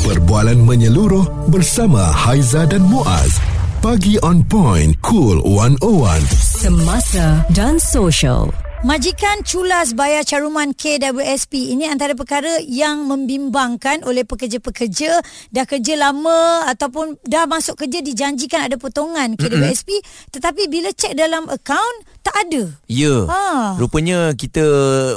Perbualan menyeluruh bersama Haiza dan Muaz. Pagi on point, cool 101. Semasa dan social. Majikan culas bayar caruman KWSP ini antara perkara yang membimbangkan oleh pekerja-pekerja dah kerja lama ataupun dah masuk kerja dijanjikan ada potongan KWSP mm-hmm. tetapi bila cek dalam akaun tak ada. Ya. Ha. Rupanya kita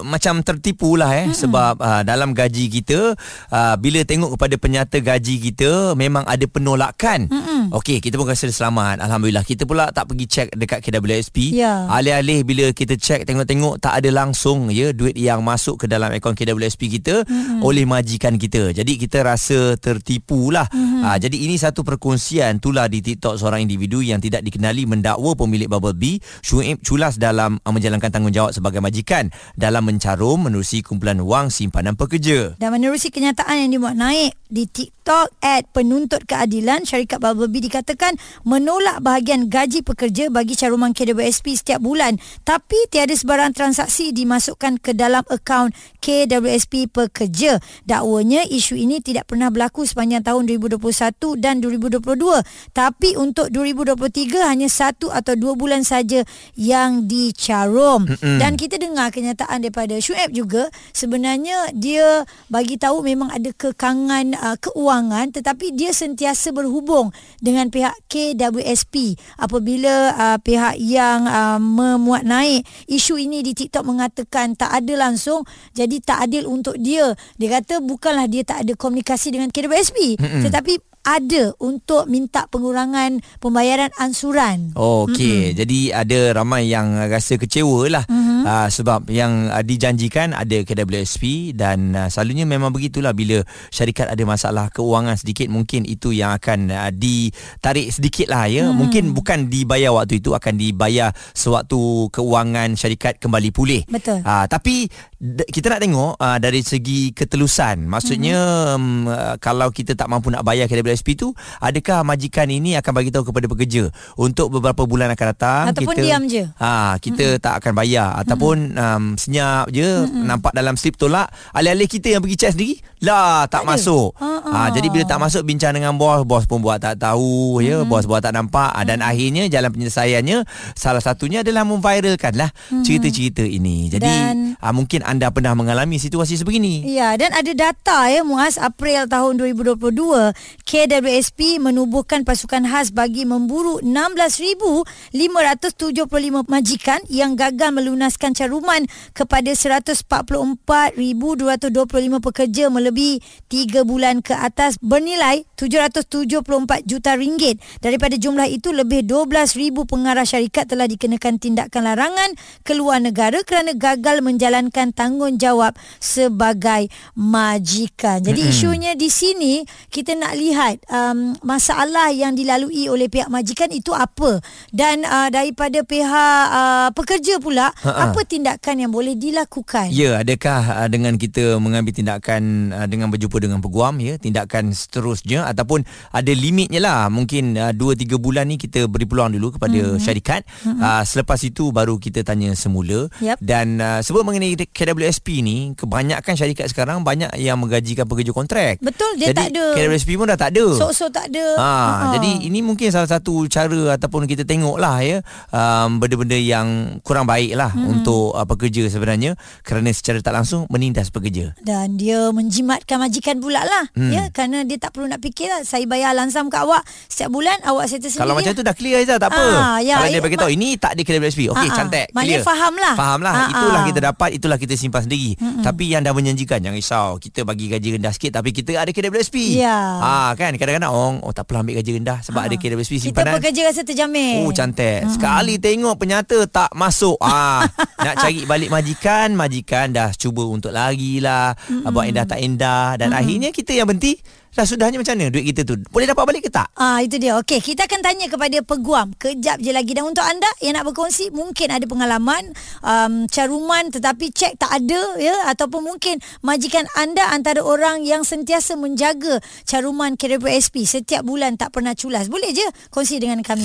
macam tertipu lah eh mm sebab uh, dalam gaji kita uh, bila tengok kepada penyata gaji kita memang ada penolakan. Okey, kita pun rasa selamat. Alhamdulillah. Kita pula tak pergi cek dekat KWSP. Ya. Alih-alih bila kita cek tengok-tengok tak ada langsung ya duit yang masuk ke dalam akaun KWSP kita mm oleh majikan kita. Jadi kita rasa tertipu lah. Mm-hmm. Uh, jadi ini satu perkongsian tulah di TikTok seorang individu yang tidak dikenali mendakwa pemilik Bubble Bee Shuib culas dalam uh, menjalankan tanggungjawab sebagai majikan dalam mencarum menerusi kumpulan wang simpanan pekerja. Dan menerusi kenyataan yang dimuat naik di TikTok at penuntut keadilan syarikat Bumblebee dikatakan menolak bahagian gaji pekerja bagi caruman KWSP setiap bulan tapi tiada sebarang transaksi dimasukkan ke dalam akaun KWSP pekerja. Dakwanya isu ini tidak pernah berlaku sepanjang tahun 2021 dan 2022 tapi untuk 2023 hanya satu atau dua bulan saja yang dicarum. Mm-mm. Dan kita dengar kenyataan daripada Shuib juga sebenarnya dia bagi tahu memang ada kekangan uh, keuangan tetapi dia sentiasa berhubung dengan pihak KWSP apabila uh, pihak yang uh, memuat naik isu ini di TikTok mengatakan tak ada langsung jadi tak adil untuk dia dia kata bukanlah dia tak ada komunikasi dengan KWSP Mm-mm. tetapi ada untuk minta pengurangan pembayaran ansuran. Oh, okey. Mm-hmm. Jadi ada ramai yang rasa kecewa lah mm-hmm. Uh, sebab yang uh, dijanjikan ada KWSP dan uh, selalunya memang begitulah bila syarikat ada masalah keuangan sedikit mungkin itu yang akan uh, ditarik sedikit lah ya. Mm. Mungkin bukan dibayar waktu itu akan dibayar sewaktu keuangan syarikat kembali pulih. Betul. Uh, tapi d- kita nak tengok uh, dari segi ketelusan. Maksudnya mm-hmm. um, uh, kalau kita tak mampu nak bayar KWSP tu adakah majikan ini akan bagi tahu kepada pekerja untuk beberapa bulan akan datang Ataupun kita diam je. ha kita mm-hmm. tak akan bayar ataupun um, senyap je mm-hmm. nampak dalam slip tolak alih-alih kita yang pergi check sendiri lah tak, Tak masuk Ha-ha. ha jadi bila tak masuk bincang dengan bos bos pun buat tak tahu ya Mm-hmm. bos buat tak nampak mm-hmm. dan akhirnya jalan penyelesaiannya salah satunya adalah memviralkan lah mm-hmm. cerita-cerita ini jadi Dan- ha, mungkin anda pernah mengalami situasi sebegini Ya, dan ada data ya Muaz April tahun 2022 KWSP menubuhkan pasukan khas bagi memburu 16,575 majikan yang gagal melunaskan caruman kepada 144,225 pekerja melebihi 3 bulan ke atas bernilai 774 juta ringgit. Daripada jumlah itu lebih 12,000 pengarah syarikat telah dikenakan tindakan larangan keluar negara kerana gagal menjalankan tanggungjawab sebagai majikan. Jadi mm-hmm. isunya di sini kita nak lihat um, masalah yang dilalui oleh pihak majikan itu apa dan uh, daripada pihak uh, pekerja pula Ha-ha. Apa tindakan yang boleh dilakukan. Ya, adakah uh, dengan kita mengambil tindakan uh, dengan berjumpa dengan peguam ya, tindakan seterusnya ataupun ada limitnya lah. Mungkin 2 uh, 3 bulan ni kita beri peluang dulu kepada mm-hmm. syarikat. Mm-hmm. Uh, selepas itu baru kita tanya semula. Yap. Dan uh, sebab mengenai KWSP ni, kebanyakan syarikat sekarang banyak yang menggajikan pekerja kontrak. Betul, dia jadi, tak ada. KWSP pun dah tak ada. So-so tak ada. Ha, Ha-ha. jadi ini mungkin salah satu cara ataupun kita tengok lah ya um, benda-benda yang kurang baik lah hmm. Untuk uh, pekerja sebenarnya kerana secara tak langsung menindas pekerja. dan dia menjimatkan majikan pula lah Hmm. ya kerana dia tak perlu nak fikir lah saya bayar lansam kat awak setiap bulan awak settle sendiri Kalau macam lah. tu dah clear Aizah tak apa. Ah, ya, Kalau dia ya, bagi tahu ma- ini tak ada KWSP. Okey Ah, ah. cantik. Maknanya clear. faham lah. Faham lah. Ah, itulah ah. kita dapat, itulah kita simpan sendiri. Mm-mm. Tapi yang dah menjanjikan jangan risau. Kita bagi gaji rendah sikit tapi kita ada KWSP. Ya. Ah kan kadang-kadang orang oh tak perlu ambil gaji rendah sebab Ah. ada KWSP kita simpanan. pekerja rasa terjamin Oh cantik. Sekali tengok penyata tak masuk. Ah, nak cari balik majikan, majikan dah cuba untuk lari lah, buat indah tak indah dan akhirnya kita yang berhenti dah sudahnya macam mana duit kita tu? Boleh dapat balik ke tak? Ah itu dia. Okey, kita akan tanya kepada peguam kejap je lagi dan untuk anda yang nak berkongsi mungkin ada pengalaman um, caruman tetapi cek tak ada ya ataupun mungkin majikan anda antara orang yang sentiasa menjaga caruman KWSP setiap bulan tak pernah culas. Boleh je kongsi dengan kami.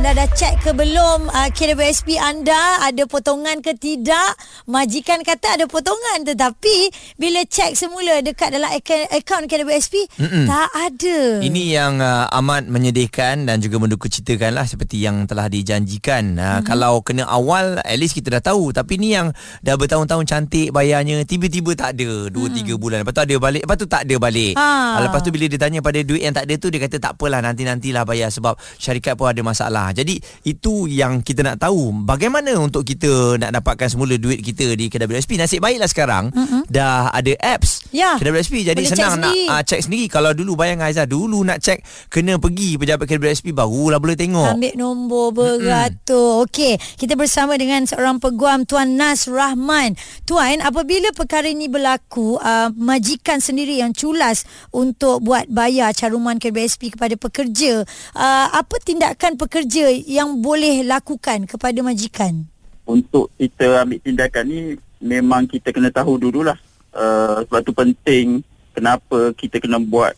Anda dah cek ke belum uh, KWSP anda ada potongan ke tidak? Majikan kata ada potongan tetapi bila cek semula dekat dalam akaun, KWSP Mm-mm. tak ada. Ini yang uh, amat menyedihkan dan juga mendukacitakan lah seperti yang telah dijanjikan. Uh, mm-hmm. Kalau kena awal at least kita dah tahu tapi ni yang dah bertahun-tahun cantik bayarnya tiba-tiba tak ada 2 3 mm. bulan. Lepas tu ada balik, lepas tu tak ada balik. Ha. Lepas tu bila dia tanya pada duit yang tak ada tu dia kata tak apalah nanti-nantilah bayar sebab syarikat pun ada masalah. Jadi itu yang kita nak tahu bagaimana untuk kita nak dapatkan semula duit kita di KWSP. Nasib baiklah sekarang uh-huh. dah ada apps ya. KWSP jadi Boleh senang nak uh, check sendiri. Kalau dulu bayang Aizah dulu nak check kena pergi pejabat KWSP barulah boleh tengok. Ambil nombor beratur. Uh-huh. Okey, kita bersama dengan seorang peguam Tuan Nas Rahman. Tuan, apabila perkara ini berlaku, uh, majikan sendiri yang culas untuk buat bayar caruman KWSP kepada pekerja, uh, apa tindakan pekerja yang boleh lakukan kepada majikan? Untuk kita ambil tindakan ni memang kita kena tahu dululah. Uh, sebab tu penting kenapa kita kena buat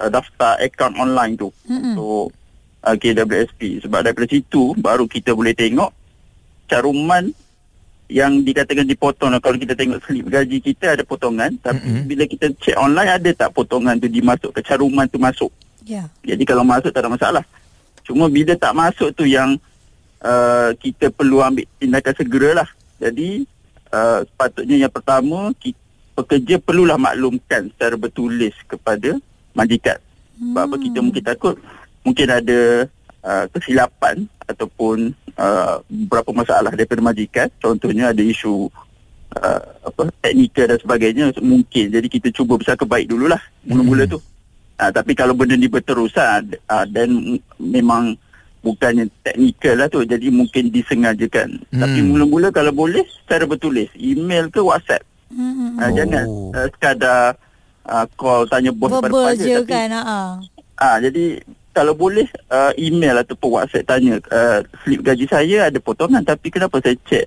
uh, daftar akaun online tu mm-hmm. untuk uh, KWSP. Sebab daripada situ baru kita boleh tengok caruman yang dikatakan dipotong. Kalau kita tengok slip gaji kita ada potongan. Tapi mm-hmm. bila kita check online ada tak potongan tu dimasuk ke caruman tu masuk. Yeah. Jadi kalau masuk tak ada masalah. Cuma bila tak masuk tu yang uh, kita perlu ambil tindakan segeralah. Jadi uh, sepatutnya yang pertama kita, pekerja perlulah maklumkan secara bertulis kepada majikan. Hmm. Sebab apa kita mungkin takut mungkin ada uh, kesilapan ataupun uh, beberapa masalah daripada majikan. Contohnya ada isu uh, apa teknikal dan sebagainya mungkin. Jadi kita cuba bersangka baik dululah mula-mula hmm. tu. Uh, tapi kalau benda ni berterusan uh, dan memang bukannya teknikal lah tu jadi mungkin disengajakan. Hmm. Tapi mula-mula kalau boleh secara bertulis email ke WhatsApp. Hmm. Uh, jangan uh, sekadar uh, call tanya bos pada je tapi, kan. Uh. Uh, jadi kalau boleh uh, email ataupun WhatsApp tanya uh, slip gaji saya ada potongan tapi kenapa saya check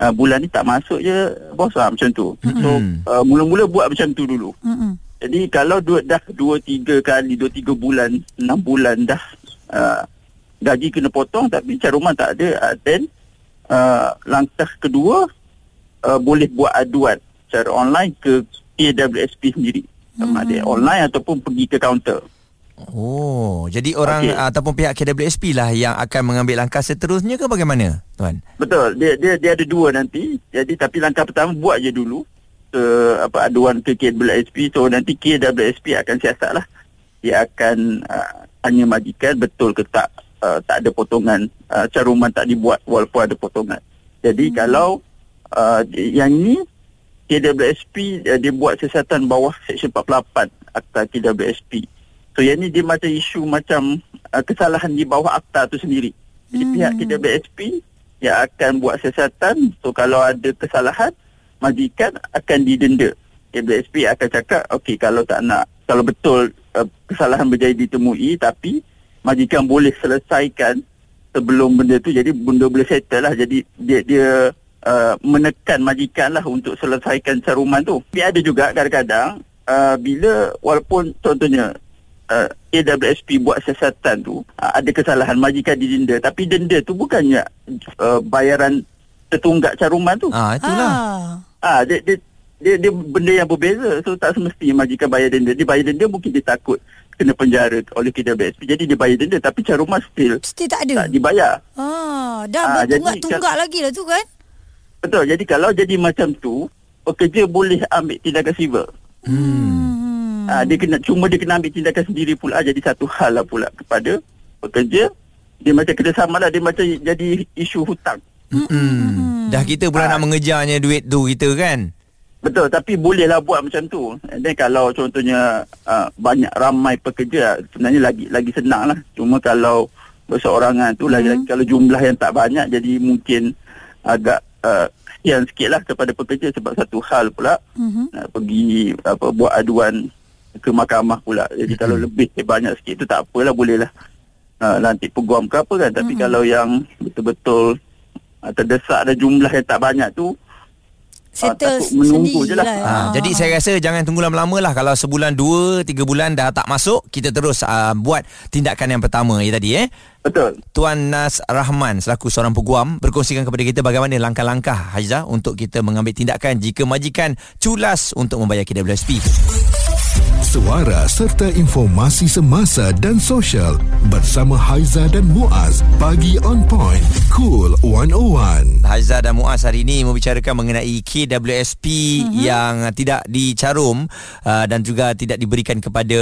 uh, bulan ni tak masuk je bos lah macam tu. Hmm. So uh, mula-mula buat macam tu dulu. Hmm. Jadi kalau dua, dah 2-3 kali, 2-3 bulan, 6 bulan dah uh, gaji kena potong tapi caruman tak ada, uh, then uh, langkah kedua uh, boleh buat aduan secara online ke KWSP sendiri. Sama hmm. ada online ataupun pergi ke kaunter. Oh, jadi orang okay. ataupun pihak KWSP lah yang akan mengambil langkah seterusnya ke bagaimana, tuan? Betul. Dia dia dia ada dua nanti. Jadi tapi langkah pertama buat je dulu ke apa aduan ke KWSP so nanti KWSP akan siasat lah dia akan uh, tanya majikan betul ke tak uh, tak ada potongan uh, caruman tak dibuat walaupun ada potongan jadi hmm. kalau uh, yang ni KWSP uh, dia buat siasatan bawah seksyen 48 akta KWSP so yang ni dia macam isu macam uh, kesalahan di bawah akta tu sendiri jadi hmm. pihak KWSP yang akan buat siasatan so kalau ada kesalahan majikan akan didenda. KBSP akan cakap, okey kalau tak nak, kalau betul uh, kesalahan berjaya ditemui tapi majikan boleh selesaikan sebelum benda tu jadi benda boleh settle lah. Jadi dia dia uh, menekan majikan lah untuk selesaikan caruman tu. Tapi ada juga kadang-kadang uh, bila walaupun contohnya uh, AWSP buat siasatan tu uh, ada kesalahan majikan didenda tapi denda tu bukannya uh, bayaran tertunggak caruman tu. Ah itulah. Ah. Ah, dia, dia, dia, dia benda yang berbeza. So tak semestinya majikan bayar denda. Dia bayar denda mungkin dia takut kena penjara oleh KWSP. Jadi dia bayar denda tapi cara rumah still still tak ada. Tak dibayar. Ah, dah ah, bertunggak-tunggak lagi lah tu kan? Betul. Jadi kalau jadi macam tu, pekerja boleh ambil tindakan civil. Hmm. Ah, dia kena cuma dia kena ambil tindakan sendiri pula jadi satu hal lah pula kepada pekerja. Dia macam kena sama lah. Dia macam jadi isu hutang. Hmm. Dah kita pula ha. nak mengejarnya duit tu kita kan? Betul, tapi bolehlah buat macam tu. Dan kalau contohnya uh, banyak ramai pekerja, sebenarnya lagi lagi senang lah. Cuma kalau berseorangan tu, hmm. lagi, lagi kalau jumlah yang tak banyak, jadi mungkin agak uh, sekian sikit lah kepada pekerja sebab satu hal pula hmm. nak pergi apa buat aduan ke mahkamah pula. Jadi hmm. kalau lebih banyak sikit tu tak apalah, bolehlah uh, lantik peguam ke apa kan. Tapi hmm. kalau yang betul-betul uh, terdesak dan jumlah yang tak banyak tu Settle takut menunggu je lah. Ha, Ah. jadi saya rasa jangan tunggu lama-lama lah Kalau sebulan dua Tiga bulan dah tak masuk Kita terus uh, buat tindakan yang pertama ya tadi eh Betul. Tuan Nas Rahman selaku seorang peguam berkongsikan kepada kita bagaimana langkah-langkah Haiza untuk kita mengambil tindakan jika majikan culas untuk membayar KWSP. Suara serta informasi semasa dan sosial bersama Haiza dan Muaz. Pagi on point. Cool 101. Haiza dan Muaz hari ini membicarakan mengenai KWSP uh-huh. yang tidak dicarum uh, dan juga tidak diberikan kepada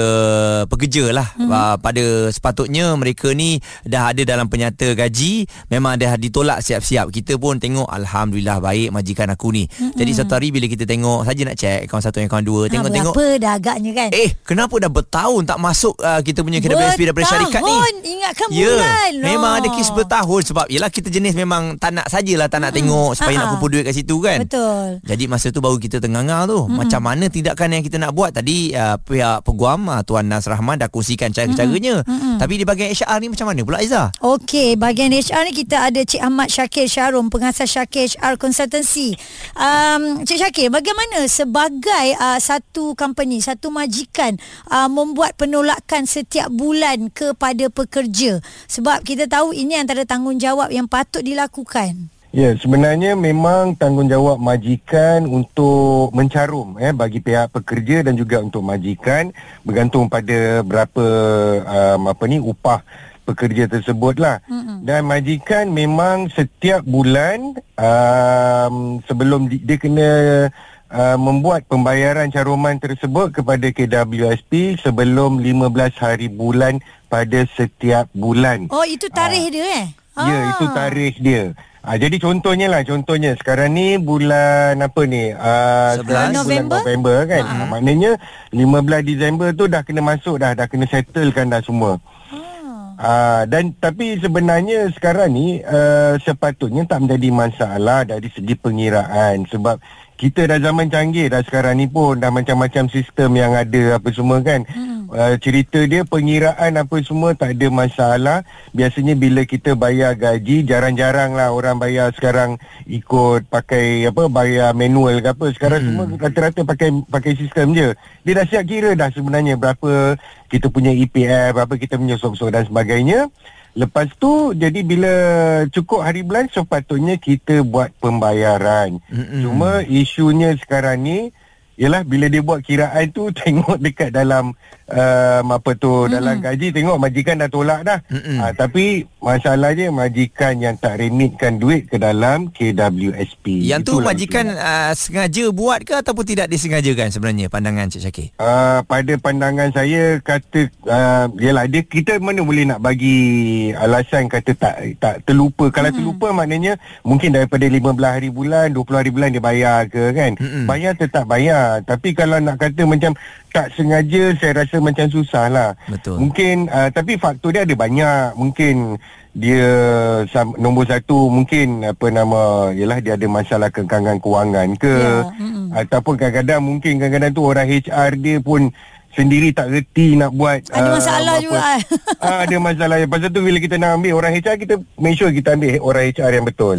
pekerja lah. Uh-huh. Uh, pada sepatutnya mereka ni dah ada dalam penyata gaji memang dah ditolak siap-siap. Kita pun tengok Alhamdulillah baik majikan aku ni. Uh-huh. Jadi satu hari bila kita tengok saja nak check akaun satu akaun dua Ha, tengok-tengok berapa dah agaknya kan? Eh, kenapa dah bertahun tak masuk uh, kita punya KWSP daripada syarikat ni? Bertahun, ingatkan Ya, bulan. memang ada kes bertahun sebab yelah kita jenis memang tak nak sajalah tak nak tengok supaya Ha-ha. nak kumpul duit kat situ kan. Betul. Jadi masa tu baru kita tengah-ngah tu mm macam mana tindakan yang kita nak buat tadi uh, pihak peguam uh, Tuan Nas Rahman dah kongsikan cara-caranya. Tapi di bahagian HR ni macam mana pula Aiza? Okey, bahagian HR ni kita ada Cik Ahmad Syakir Syarum, pengasas Syakir HR Consultancy. Um, Cik Syakir, bagaimana sebagai uh, satu company, satu majikan uh, membuat penolakan setiap bulan kepada pekerja? Sebab kita tahu ini antara tanggungjawab yang patut dilakukan. Ya, sebenarnya memang tanggungjawab majikan untuk mencarum eh bagi pihak pekerja dan juga untuk majikan bergantung pada berapa um, apa ni upah pekerja tersebut lah. Mm-hmm. Dan majikan memang setiap bulan um, sebelum di, dia kena uh, membuat pembayaran caruman tersebut kepada KWSP sebelum 15 hari bulan pada setiap bulan. Oh, itu tarikh dia eh? Ya, itu tarikh dia. Ah, jadi contohnya lah, contohnya sekarang ni bulan apa ni? Uh, 11 bulan November? November kan. Ah. maknanya 15 Disember tu dah kena masuk dah, dah kena settlekan dah semua. Ah, dan tapi sebenarnya sekarang ni uh, sepatutnya tak menjadi masalah dari segi pengiraan sebab kita dah zaman canggih dah sekarang ni pun dah macam-macam sistem yang ada apa semua kan. Hmm. Uh, cerita dia pengiraan apa semua tak ada masalah. Biasanya bila kita bayar gaji jarang-jarang lah orang bayar sekarang ikut pakai apa bayar manual ke apa. Sekarang hmm. semua rata-rata pakai pakai sistem je. Dia dah siap kira dah sebenarnya berapa kita punya EPF, berapa kita punya sok-sok dan sebagainya. Lepas tu jadi bila cukup hari bulan sepatutnya kita buat pembayaran. Mm-mm. Cuma isunya sekarang ni ialah bila dia buat kiraan tu tengok dekat dalam um, apa tu mm-hmm. dalam gaji tengok majikan dah tolak dah. Ha, tapi masalahnya majikan yang tak remitkan duit ke dalam KWSP. Yang tu Itulah majikan uh, sengaja buat ke ataupun tidak disengajakan sebenarnya pandangan Cik Syakir? Uh, pada pandangan saya kata uh, yalah dia kita mana boleh nak bagi alasan kata tak tak terlupa kalau hmm. terlupa maknanya mungkin daripada 15 hari bulan 20 hari bulan dia bayar ke kan Mm-mm. bayar tetap bayar tapi kalau nak kata macam tak sengaja saya rasa macam susah lah Betul. mungkin uh, tapi faktor dia ada banyak. Mungkin dia sam- nombor satu mungkin apa nama ialah dia ada masalah kekangan kewangan ke. Mm-mm. ataupun kadang-kadang mungkin kadang-kadang tu orang HR dia pun sendiri tak reti nak buat Ada ah, masalah apa- juga. ah, ada masalah. Pasal tu bila kita nak ambil orang HR kita make sure kita ambil orang HR yang betul